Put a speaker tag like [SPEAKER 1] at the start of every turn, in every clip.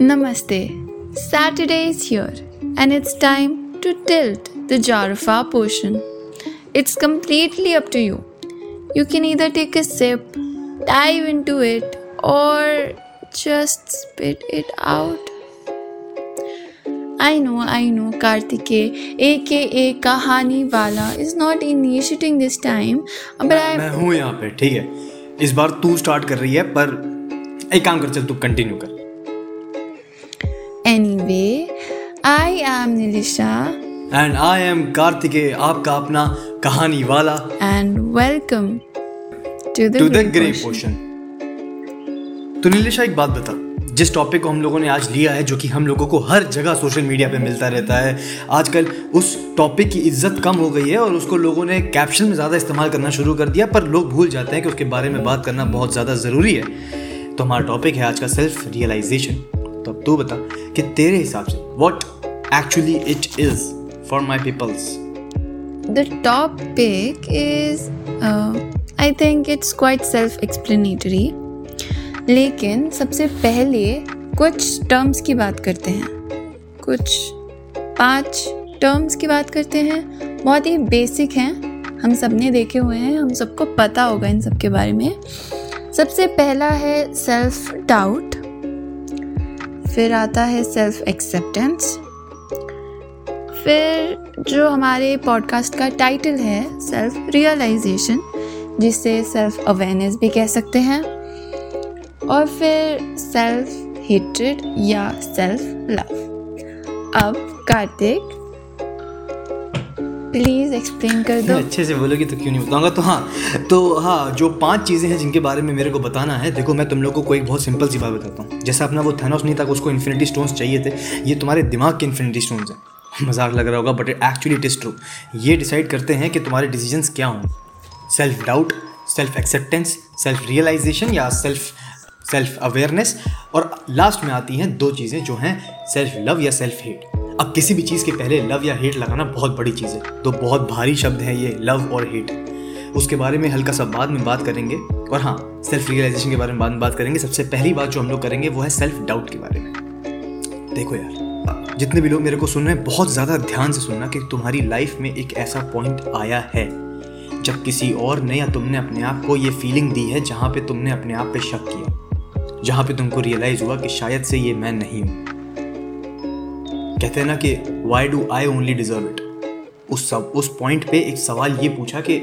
[SPEAKER 1] Namaste. Saturday is here, and it's time to tilt the jar of our potion. It's completely up to you. You can either take a sip, dive into it, or just spit it out. I know, I know, Kartike, aka Kahani Wala, is not initiating this time, but I.
[SPEAKER 2] मैं हूँ यहाँ पे ठीक है इस बार तू start कर रही है पर एक काम कर चल तू कंटिन्यू कर
[SPEAKER 1] I am Nilisha,
[SPEAKER 2] and I am Kartikeya आपका अपना कहानी वाला
[SPEAKER 1] and welcome to the to
[SPEAKER 2] the
[SPEAKER 1] grey
[SPEAKER 2] portion तो नीलिशा एक बात बता। जिस टॉपिक को हम लोगों ने आज लिया है जो कि हम लोगों को हर जगह सोशल मीडिया पे मिलता रहता है आजकल उस टॉपिक की इज़्ज़त कम हो गई है और उसको लोगों ने कैप्शन में ज़्यादा इस्तेमाल करना शुरू कर दिया पर लोग भूल जाते हैं कि उसके बारे में बात करना बहुत ज़्यादा ज़रूरी है। तो हमारा टॉपिक है आज का सेल्फ रियलाइजेशन तो अब तू बता कि तेरे हिसाब से what actually it is for my peoples
[SPEAKER 1] The topic is, uh, I think it's quite self-explanatory. लेकिन सबसे पहले कुछ टर्म्स की बात करते हैं। कुछ पाँच टर्म्स की बात करते हैं। बहुत ही बेसिक हैं। हम सबने देखे हुए हैं। हम सबको पता होगा इन सब के बारे में। सबसे पहला है सेल्फ डाउट फिर आता है सेल्फ एक्सेप्टेंस फिर जो हमारे पॉडकास्ट का टाइटल है सेल्फ रियलाइजेशन जिसे सेल्फ अवेयरनेस भी कह सकते हैं, और फिर सेल्फ हेट्रेड या सेल्फ लव अब कार्तिक प्लीज़ एक्सप्लेन कर दो।
[SPEAKER 2] अच्छे से बोलोगी तो क्यों नहीं बताऊँगा? तो हाँ तो हाँ जो पाँच चीज़ें हैं जिनके बारे में मेरे को बताना है, देखो मैं तुम लोगों को एक बहुत सिंपल सी बात बताता हूँ। जैसा अपना वो थैनोस नहीं था उसको इन्फिनिटी स्टोन्स चाहिए थे, ये तुम्हारे दिमाग के इन्फिनिटी स्टोन्स हैं। मज़ाक लग रहा होगा but actually it is true ये डिसाइड करते हैं कि तुम्हारे डिसीजंस क्या हों। Self doubt self acceptance self realization या सेल्फ सेल्फ अवेयरनेस और लास्ट में आती हैं दो चीज़ें जो हैं सेल्फ लव या सेल्फ हेट अब किसी भी चीज़ के पहले लव या हेट लगाना बहुत बड़ी चीज़ है। तो बहुत भारी शब्द हैं ये लव और हेट उसके बारे में हल्का सा बाद में बात करेंगे। और हाँ सेल्फ रियलाइजेशन के बारे में बाद में बात करेंगे। सबसे पहली बात जो हम लोग करेंगे वो है सेल्फ डाउट के बारे में। देखो यार जितने भी लोग मेरे को सुन रहे हैं, बहुत ज़्यादा ध्यान से सुनना कि तुम्हारी लाइफ में एक ऐसा पॉइंट आया है। जब किसी और ने या तुमने अपने आप को ये फीलिंग दी है, जहाँ पे तुमने अपने आप पे शक किया, जहाँ पे तुमको रियलाइज़ हुआ कि शायद से ये मैं नहीं हूँ। कहते हैं ना कि why do I only deserve it उस सब, उस पॉइंट पे एक सवाल ये पूछा कि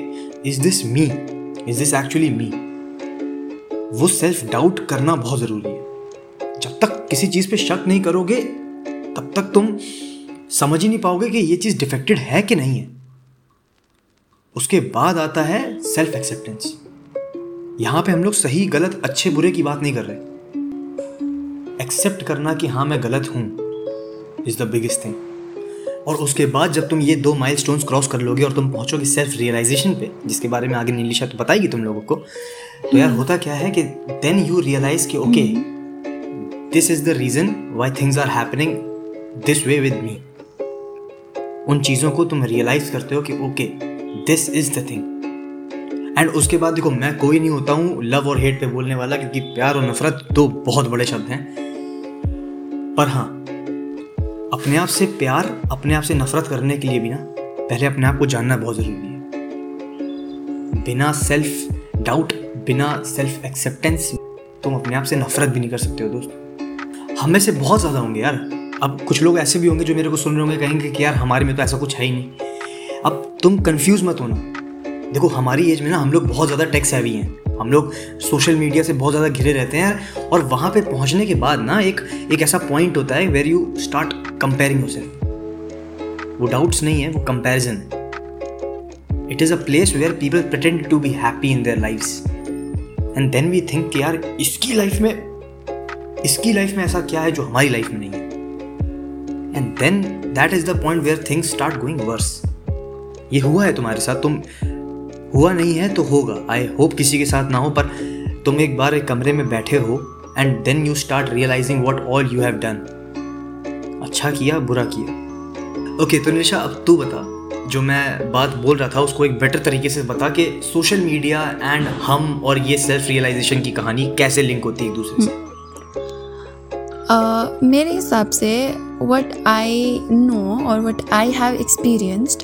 [SPEAKER 2] is this me is this actually me वो सेल्फ डाउट करना बहुत ज़रूरी है। जब तक किसी चीज़ पे शक नहीं करोगे तब तक तुम समझ ही नहीं पाओगे कि ये चीज़ डिफेक्टेड है कि नहीं है। उसके बाद आता है सेल्फ एक्सेप्टेंस यहाँ पे हम लोग सही, गलत, अच्छे, बुरे की बात नहीं कर रहे। एक्सेप्ट करना कि हाँ मैं गलत हूँ इज़ द बिगेस्ट थिंग और उसके बाद जब तुम ये दो माइल क्रॉस कर लोगे और तुम पहुंचोगे सेल्फ रियलाइजेशन पे, जिसके बारे में आगे नीलिशा तो बताएगी तुम लोगों को तो यार होता क्या है कि देन यू रियलाइज़ कि okay this is the reason why things are happening this way with me उन चीज़ों को तुम रियलाइज़ करते हो कि okay this is the thing and उसके बाद देखो, मैं कोई नहीं होता हूँ लव और हेट पे बोलने वाला क्योंकि प्यार और नफरत दो बहुत बड़े शब्द हैं। पर हाँ अपने आप से प्यार, अपने आप से नफरत करने के लिए भी ना, पहले अपने आप को जानना बहुत ज़रूरी है। बिना सेल्फ डाउट बिना सेल्फ एक्सेप्टेंस तुम अपने आप से नफरत भी नहीं कर सकते हो दोस्त। हम से बहुत ज़्यादा होंगे यार। अब कुछ लोग ऐसे भी होंगे जो मेरे को सुन रहे होंगे, कहेंगे कि यार हमारे में तो ऐसा कुछ है ही नहीं। अब तुम कंफ्यूज मत होना। देखो, हमारी एज में ना हम लोग बहुत ज़्यादा टेक्स हैवी हैं। हम लोग सोशल मीडिया से बहुत ज़्यादा घिरे रहते हैं और वहाँ पे पहुँचने के बाद ना एक एक ऐसा पॉइंट होता है where you start comparing yourself वो डाउट्स नहीं है, वो कंपेरिजन है। It is a place where people pretend to be happy in their lifes and then we think यार, इसकी लाइफ में, इसकी लाइफ में ऐसा क्या है जो हमारी लाइफ में नहीं है? And then that is the point where things start going worse ये हुआ है तुम्हारे साथ। तुम हुआ नहीं है तो होगा। आई होप किसी के साथ ना हो पर तुम एक बार एक कमरे में बैठे हो and then you start realizing what all you have done अच्छा किया बुरा किया। ओके okay, तो निशा अब तू बता। जो मैं बात बोल रहा था उसको एक बेटर तरीके से बता कि सोशल मीडिया एंड हम और ये सेल्फ रियलाइजेशन की कहानी कैसे लिंक होती है एक दूसरे से।
[SPEAKER 1] Uh, मेरे हिसाब से वट आई नो और what I have experienced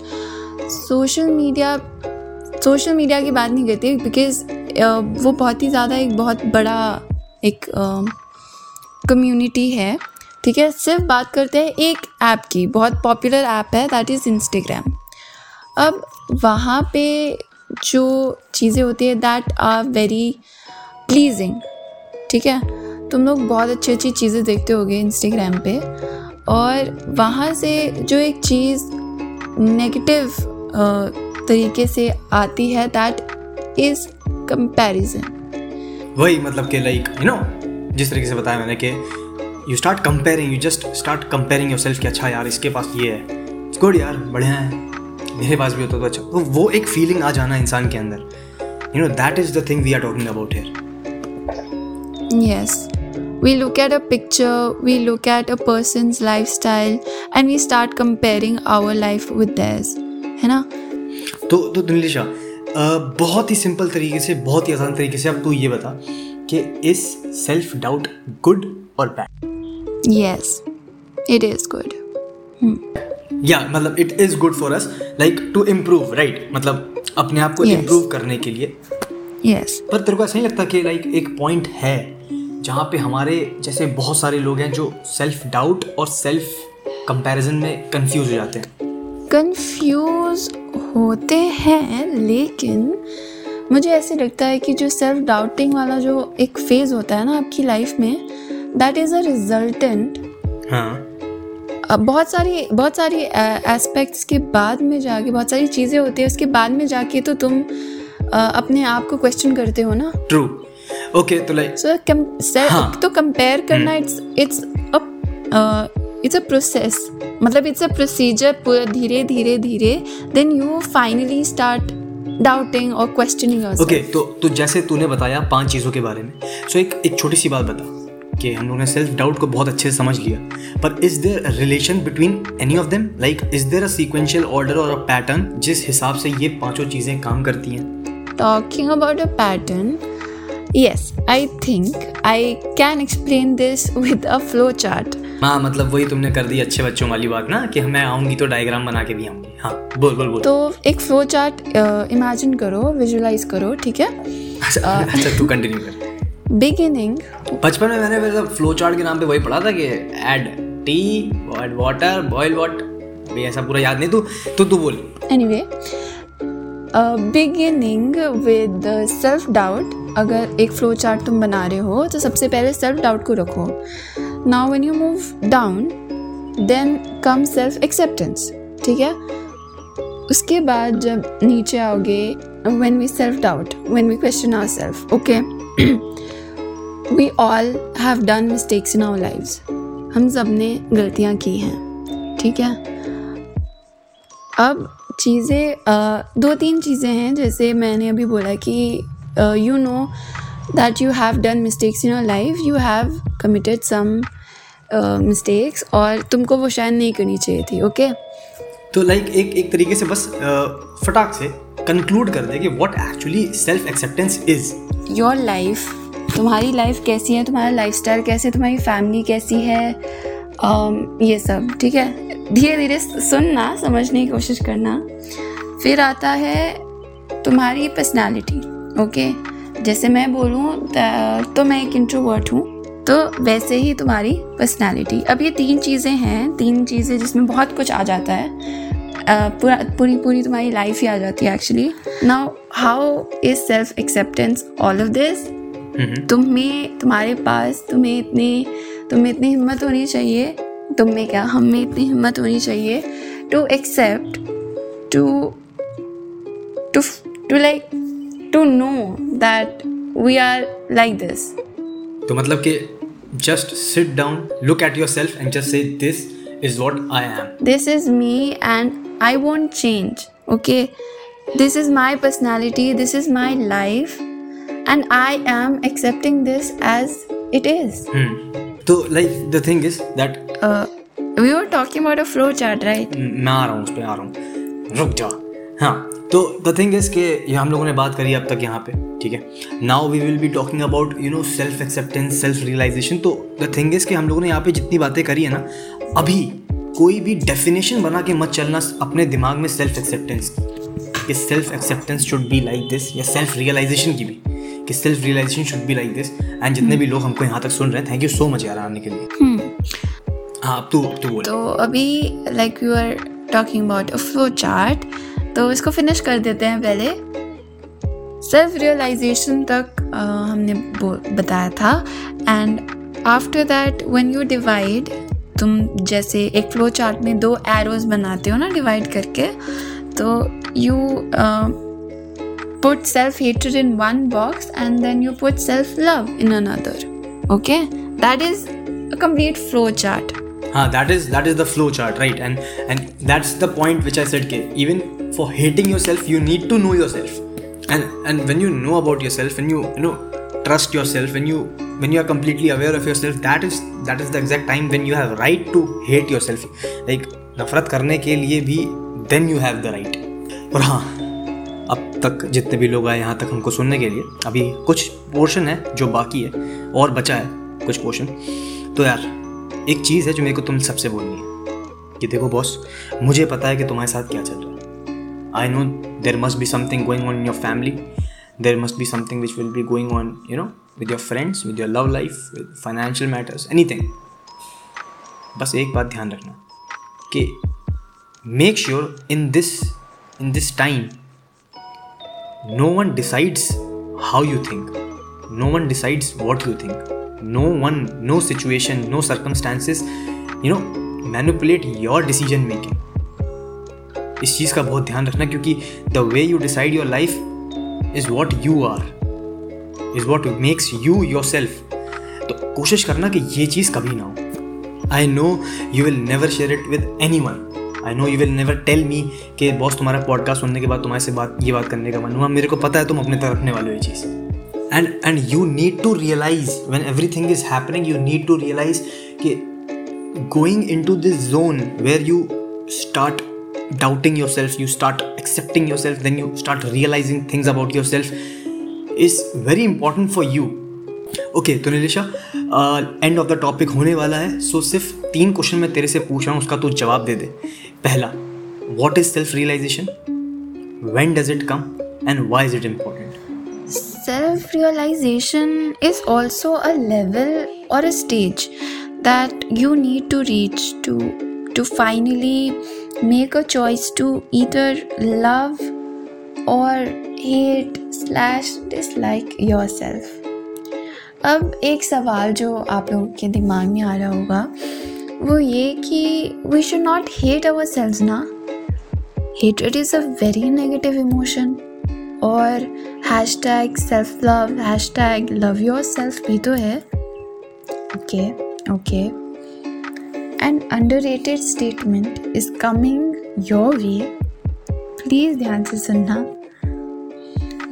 [SPEAKER 1] social media social media की बात नहीं करती बिकॉज़ uh, वो बहुत ही ज़्यादा एक बहुत बड़ा एक कम्युनिटी uh, है ठीक है? सिर्फ़ बात करते हैं एक ऐप की बहुत पॉपुलर ऐप है दैट इज़ इंस्टाग्राम अब वहाँ पे जो चीज़ें होती है दैट आर वेरी प्लीजिंग ठीक है? तुम लोग बहुत अच्छी अच्छी चीज़ें देखते होगे इंस्टाग्राम पे। और वहाँ से जो एक चीज़ नेगेटिव तरीके से आती है दैट इज़ कंपैरिजन
[SPEAKER 2] वही मतलब कि लाइक यू नो जिस तरीके से बताया मैंने कि you start comparing you just start comparing your self कि अच्छा यार इसके पास ये है। गुड यार बढ़िया है। मेरे पास भी होता तो अच्छा। तो वो एक फीलिंग आ जाना इंसान के अंदर। You know that is the thing we are talking about here
[SPEAKER 1] yes we look at a picture we look at a person's lifestyle and we start comparing our life with theirs. है ना?
[SPEAKER 2] तो तो दिल्लीशा बहुत ही simple तरीके से बहुत ही आसान तरीके से अब तू ये बता कि इज़ सेल्फ डाउट गुड और bad
[SPEAKER 1] yes it is good
[SPEAKER 2] या मतलब it is good for us like to improve right मतलब अपने आप को इम्प्रूव yes. करने के लिए।
[SPEAKER 1] Yes
[SPEAKER 2] yes. पर तेरे को ऐसा नहीं लगता कि लाइक एक पॉइंट है? जहाँ पे हमारे जैसे बहुत सारे लोग हैं जो सेल्फ डाउट और सेल्फ कंपैरिजन में कंफ्यूज हो जाते हैं।
[SPEAKER 1] कंफ्यूज होते हैं लेकिन मुझे ऐसे लगता है कि जो सेल्फ डाउटिंग वाला जो एक फ़ेज़ होता है ना आपकी लाइफ में दैट इज़ अ रिजल्टेंट
[SPEAKER 2] हाँ।
[SPEAKER 1] बहुत सारी बहुत सारी एस्पेक्ट्स के बाद में जाके बहुत सारी चीज़ें होती है उसके बाद में जाके तो तुम अपने आप को क्वेश्चन करते हो ना?
[SPEAKER 2] ट्रू ओके तो लाइक
[SPEAKER 1] सो. तो कंपेयर करना it's it's a it's a process मतलब इट्स अ प्रोसीजर पूरा धीरे धीरे धीरे then you finally start doubting और क्वेश्चनिंग
[SPEAKER 2] ओके तो तो जैसे तूने बताया पाँच चीज़ों के बारे में सो so एक एक छोटी सी बात बता कि हम लोगों ने सेल्फ डाउट को बहुत अच्छे से समझ लिया। पर is there relation between any of them like is there a sequential order or a pattern जिस हिसाब से ये पाँचों चीज़ें काम करती हैं?
[SPEAKER 1] Talking about a pattern yes i think i can explain this with a flow chart
[SPEAKER 2] हाँ मतलब वही तुमने कर दी अच्छे बच्चों वाली बात ना कि मैं आऊँगी तो डायग्राम बना के भी आऊँगी। हाँ बोल बोल बोल।
[SPEAKER 1] तो एक फ्लो चार्ट इमेजिन करो विजुलाइज करो ठीक है?
[SPEAKER 2] अच्छा अच्छा तू कंटिन्यू कर।
[SPEAKER 1] बिगिनिंग
[SPEAKER 2] बचपन में मैंने मतलब फ्लो चार्ट के नाम पे वही पढ़ा था कि add tea boil water boil what भी ऐसा पूरा याद नहीं तू तो तू बोल।
[SPEAKER 1] Anyway beginning with self doubt अगर एक फ्लो चार्ट तुम बना रहे हो तो सबसे पहले सेल्फ डाउट को रखो। Now when you move down then come self acceptance ठीक है? उसके बाद जब नीचे आओगे when we self doubt when we question our self okay we all have done mistakes in our lives हम सबने गलतियाँ की हैं, ठीक है? अब चीज़ें दो तीन चीज़ें हैं, जैसे मैंने अभी बोला कि you know that you have done mistakes in your life you have committed some mistakes और तुमको वो शायद नहीं करनी चाहिए थी ओके okay?
[SPEAKER 2] तो लाइक like, एक एक तरीके से बस फटाक से कंक्लूड कर दे कि what actually self acceptance is
[SPEAKER 1] your life तुम्हारी लाइफ कैसी है तुम्हारा लाइफ स्टाइल कैसे तुम्हारी फैमिली कैसी है um, ये सब ठीक है? धीरे धीरे सुनना समझने की कोशिश करना। फिर आता है तुम्हारी पर्सनालिटी ओके? जैसे मैं बोलूँ तो मैं एक इंट्रोवर्ट हूँ। तो वैसे ही तुम्हारी पर्सनालिटी अब ये तीन चीज़ें हैं तीन चीज़ें जिसमें बहुत कुछ आ जाता है। पूरा पूरी पूरी तुम्हारी लाइफ ही आ जाती है actually now how is self acceptance all of this तुम्हें तुम्हारे पास तुम्हें इतनी तुम्हें इतनी हिम्मत होनी चाहिए। तुम में क्या हम में इतनी हिम्मत होनी चाहिए। To accept to to to like To know that we are like this
[SPEAKER 2] तो मतलब कि just sit down look at yourself and just say this is what I am
[SPEAKER 1] this is me and I want change okay this is my personality this is my life and I am accepting this as it is.
[SPEAKER 2] Hmm. So, like, the thing is that.
[SPEAKER 1] Uh, we were talking about a flow chart, right?
[SPEAKER 2] मैं आ रहा हूँ उस पर आ रहा हूँ रुक जा हाँ तो द थिंग इज़ के ये हम लोगों ने बात करी अब तक यहाँ पे ठीक है? Now we will be talking about you know self acceptance self realization तो द थिंग इज़ कि हम लोगों ने यहाँ पे जितनी बातें करी है ना अभी कोई भी डेफिनेशन बना के मत चलना अपने दिमाग में सेल्फ एक्सेप्टेंस की कि self acceptance should be like this या सेल्फ रियलाइजेशन की भी कि self realization should be like this and जितने भी लोग हमको यहाँ तक सुन रहे हैं थैंक यू सो मच यार आने के लिए।
[SPEAKER 1] हम्म।
[SPEAKER 2] हाँ तू तू बोल।
[SPEAKER 1] तो अभी like you are talking about a flow chart तो इसको फिनिश कर देते हैं पहले। सेल्फ रियलाइजेशन तक अ, हमने बताया था। And after that when you divide तुम जैसे एक फ्लो चार्ट में दो एरोज बनाते हो ना डिवाइड करके तो you put self hatred in one box and then you put self love in another okay? That is a complete flow chart
[SPEAKER 2] हाँ that is that is the flow chart right and and that is the point which I set के even for hating your self you need to know your self and and when you know about your self and you you know trust your self and you when you are completely aware of your self that is that is the exact time when you have right to hate your self like नफरत करने के लिए भी then you have the right और हाँ अब तक जितने भी लोग आए यहाँ तक हमको सुनने के लिए, अभी कुछ पोर्शन है जो बाकी है, और बचा है कुछ पोर्शन तो यार एक चीज़ है जो मेरे को तुम सबसे बोलनी है। कि देखो बॉस मुझे पता है कि तुम्हारे साथ क्या चल रहा है। I know there must be something going on your family there must be something which will be going on you know with your friends with your love life with financial matters any thing बस एक बात ध्यान रखना कि make sure in this in this time no one decides how you think no one decides what you think. No one, no situation, no circumstances, you know, manipulate your decision making. इस चीज़ का बहुत ध्यान रखना, क्योंकि the way you decide your life is what you are is what makes you your self तो कोशिश करना कि ये चीज़ कभी ना हो। I know you will never share it with any one I know you will never tell me कि बॉस तुम्हारा पॉडकास्ट सुनने के बाद तुम्हारे से बात, ये बात करने का मन हुआ। मेरे को पता है तुम अपने तरफ़ रखने वाले हो ये चीज़। And and you need to realize when every thing is happening you need to realize कि going into this zone where you start doubting yourself you start accepting yourself then you start realizing things about yourself is very important for you. Okay तो Nilesha end of the topic होने वाला है सो so, सिर्फ़ तीन question मैं तेरे से पूछ रहा हूँ उसका तू जवाब दे दे। पहला what is self realization when does it come and why is it important
[SPEAKER 1] self realization is also a level or a stage that you need to reach to to finally make a choice to either love or hate slash dislike your self अब एक सवाल जो आप लोगों के दिमाग में आ रहा होगा, वो ये कि we should not hate our self ना? Hate it is a very negative emotion और hashtag self love hashtag love your self भी तो है। Okay okay and underrated statement is coming your way please ध्यान से सुनना।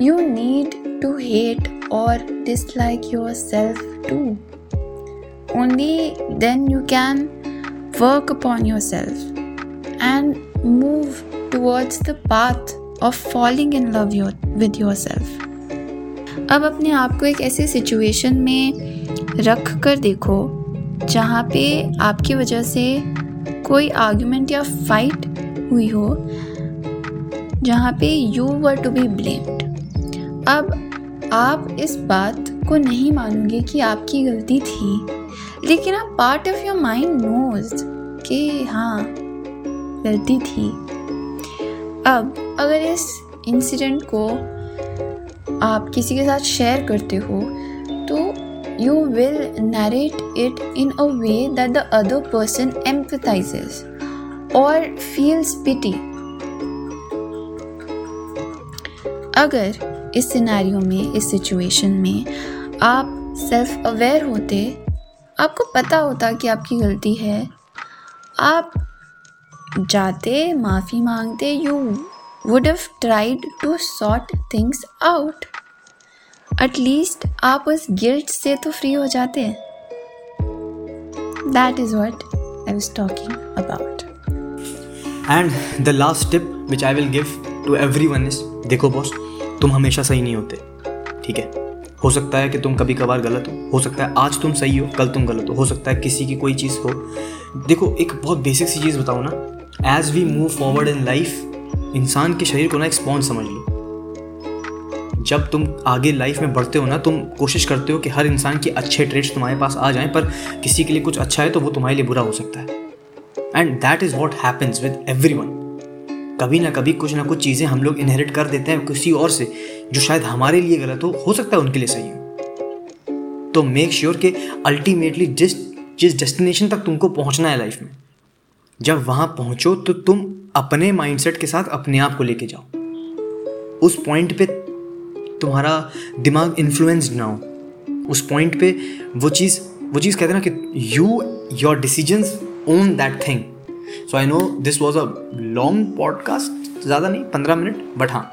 [SPEAKER 1] You need to hate or dislike your self to only then you can work upon your self and move move the the path falling in love your with your self अब अपने आप को एक ऐसी situation में रख कर देखो, जहाँ पे आपकी वजह से कोई आर्गुमेंट या फाइट हुई हो, जहाँ पे you were to be blamed अब आप इस बात को नहीं मानोगे कि आपकी गलती थी, लेकिन आप part of your mind knows कि हाँ गलती थी। अब अगर इस इंसिडेंट को आप किसी के साथ शेयर करते हो तो you will narrate it in a way that the other person empathises और फील्स पिटी अगर इस सिनेरियो में, इस सिचुएशन में आप सेल्फ अवेयर होते, आपको पता होता कि आपकी गलती है, आप जाते, माफ़ी मांगते you would have tried to sort things out at least आप उस गिल्ट से तो फ्री हो जाते। That is what I was talking about
[SPEAKER 2] And the last tip which I will give to every one is देखो boss तुम हमेशा सही नहीं होते। ठीक है? हो सकता है कि तुम कभी कभार गलत हो। हो सकता है आज तुम सही हो, कल तुम गलत हो। हो सकता है किसी की कोई चीज़ हो। देखो, एक बहुत बेसिक सी चीज़ बताओ ना। As we move forward in life इंसान के शरीर को ना एक स्पॉन्ज समझ लो। जब तुम आगे लाइफ में बढ़ते हो ना, तुम कोशिश करते हो कि हर इंसान के अच्छे ट्रेड्स तुम्हारे पास आ जाएँ, पर किसी के लिए कुछ अच्छा है तो वो तुम्हारे लिए बुरा हो सकता है। And that is what happens with every one कभी ना कभी कुछ ना कुछ चीज़ें हम लोग इनहेरिट कर देते हैं किसी और से, जो शायद हमारे लिए गलत हो हो सकता है उनके लिए सही हो। तो मेक श्योर sure कि अल्टीमेटली जिस जिस डेस्टिनेशन तक तुमको पहुँचना है लाइफ में जब वहाँ पहुंचो तो तुम अपने माइंडसेट के साथ अपने आप को लेके जाओ। उस पॉइंट पे तुम्हारा दिमाग इन्फ्लुएंस्ड ना हो। उस पॉइंट पे वो चीज़ वो चीज़ कहते ना कि you your decisions own that thing so I know this was a long podcast ज़्यादा नहीं, पंद्रह मिनट बट हाँ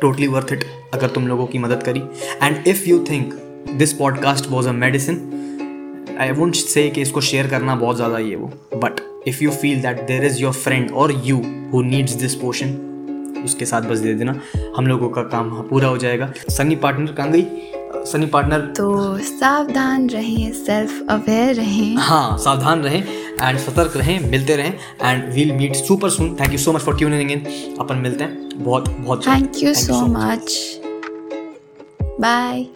[SPEAKER 2] टोटली वर्थ इट अगर तुम लोगों की मदद करी। And if you think this podcast was a medicine I won't say कि इसको शेयर करना बहुत ज़्यादा ये वो but if you feel that there is your friend और you who needs this portion उसके साथ बस दे देना। हम लोगों का काम पूरा हो जाएगा। सनी पार्टनर कहाँ गई? सनी पार्टनर
[SPEAKER 1] तो सावधान रहें सेल्फ अवेयर रहें।
[SPEAKER 2] हाँ सावधान रहें एंड सतर्क रहें मिलते रहें and we'll meet super soon thank you so much for tuning in अपन मिलते हैं। बहुत बहुत
[SPEAKER 1] thank you so much bye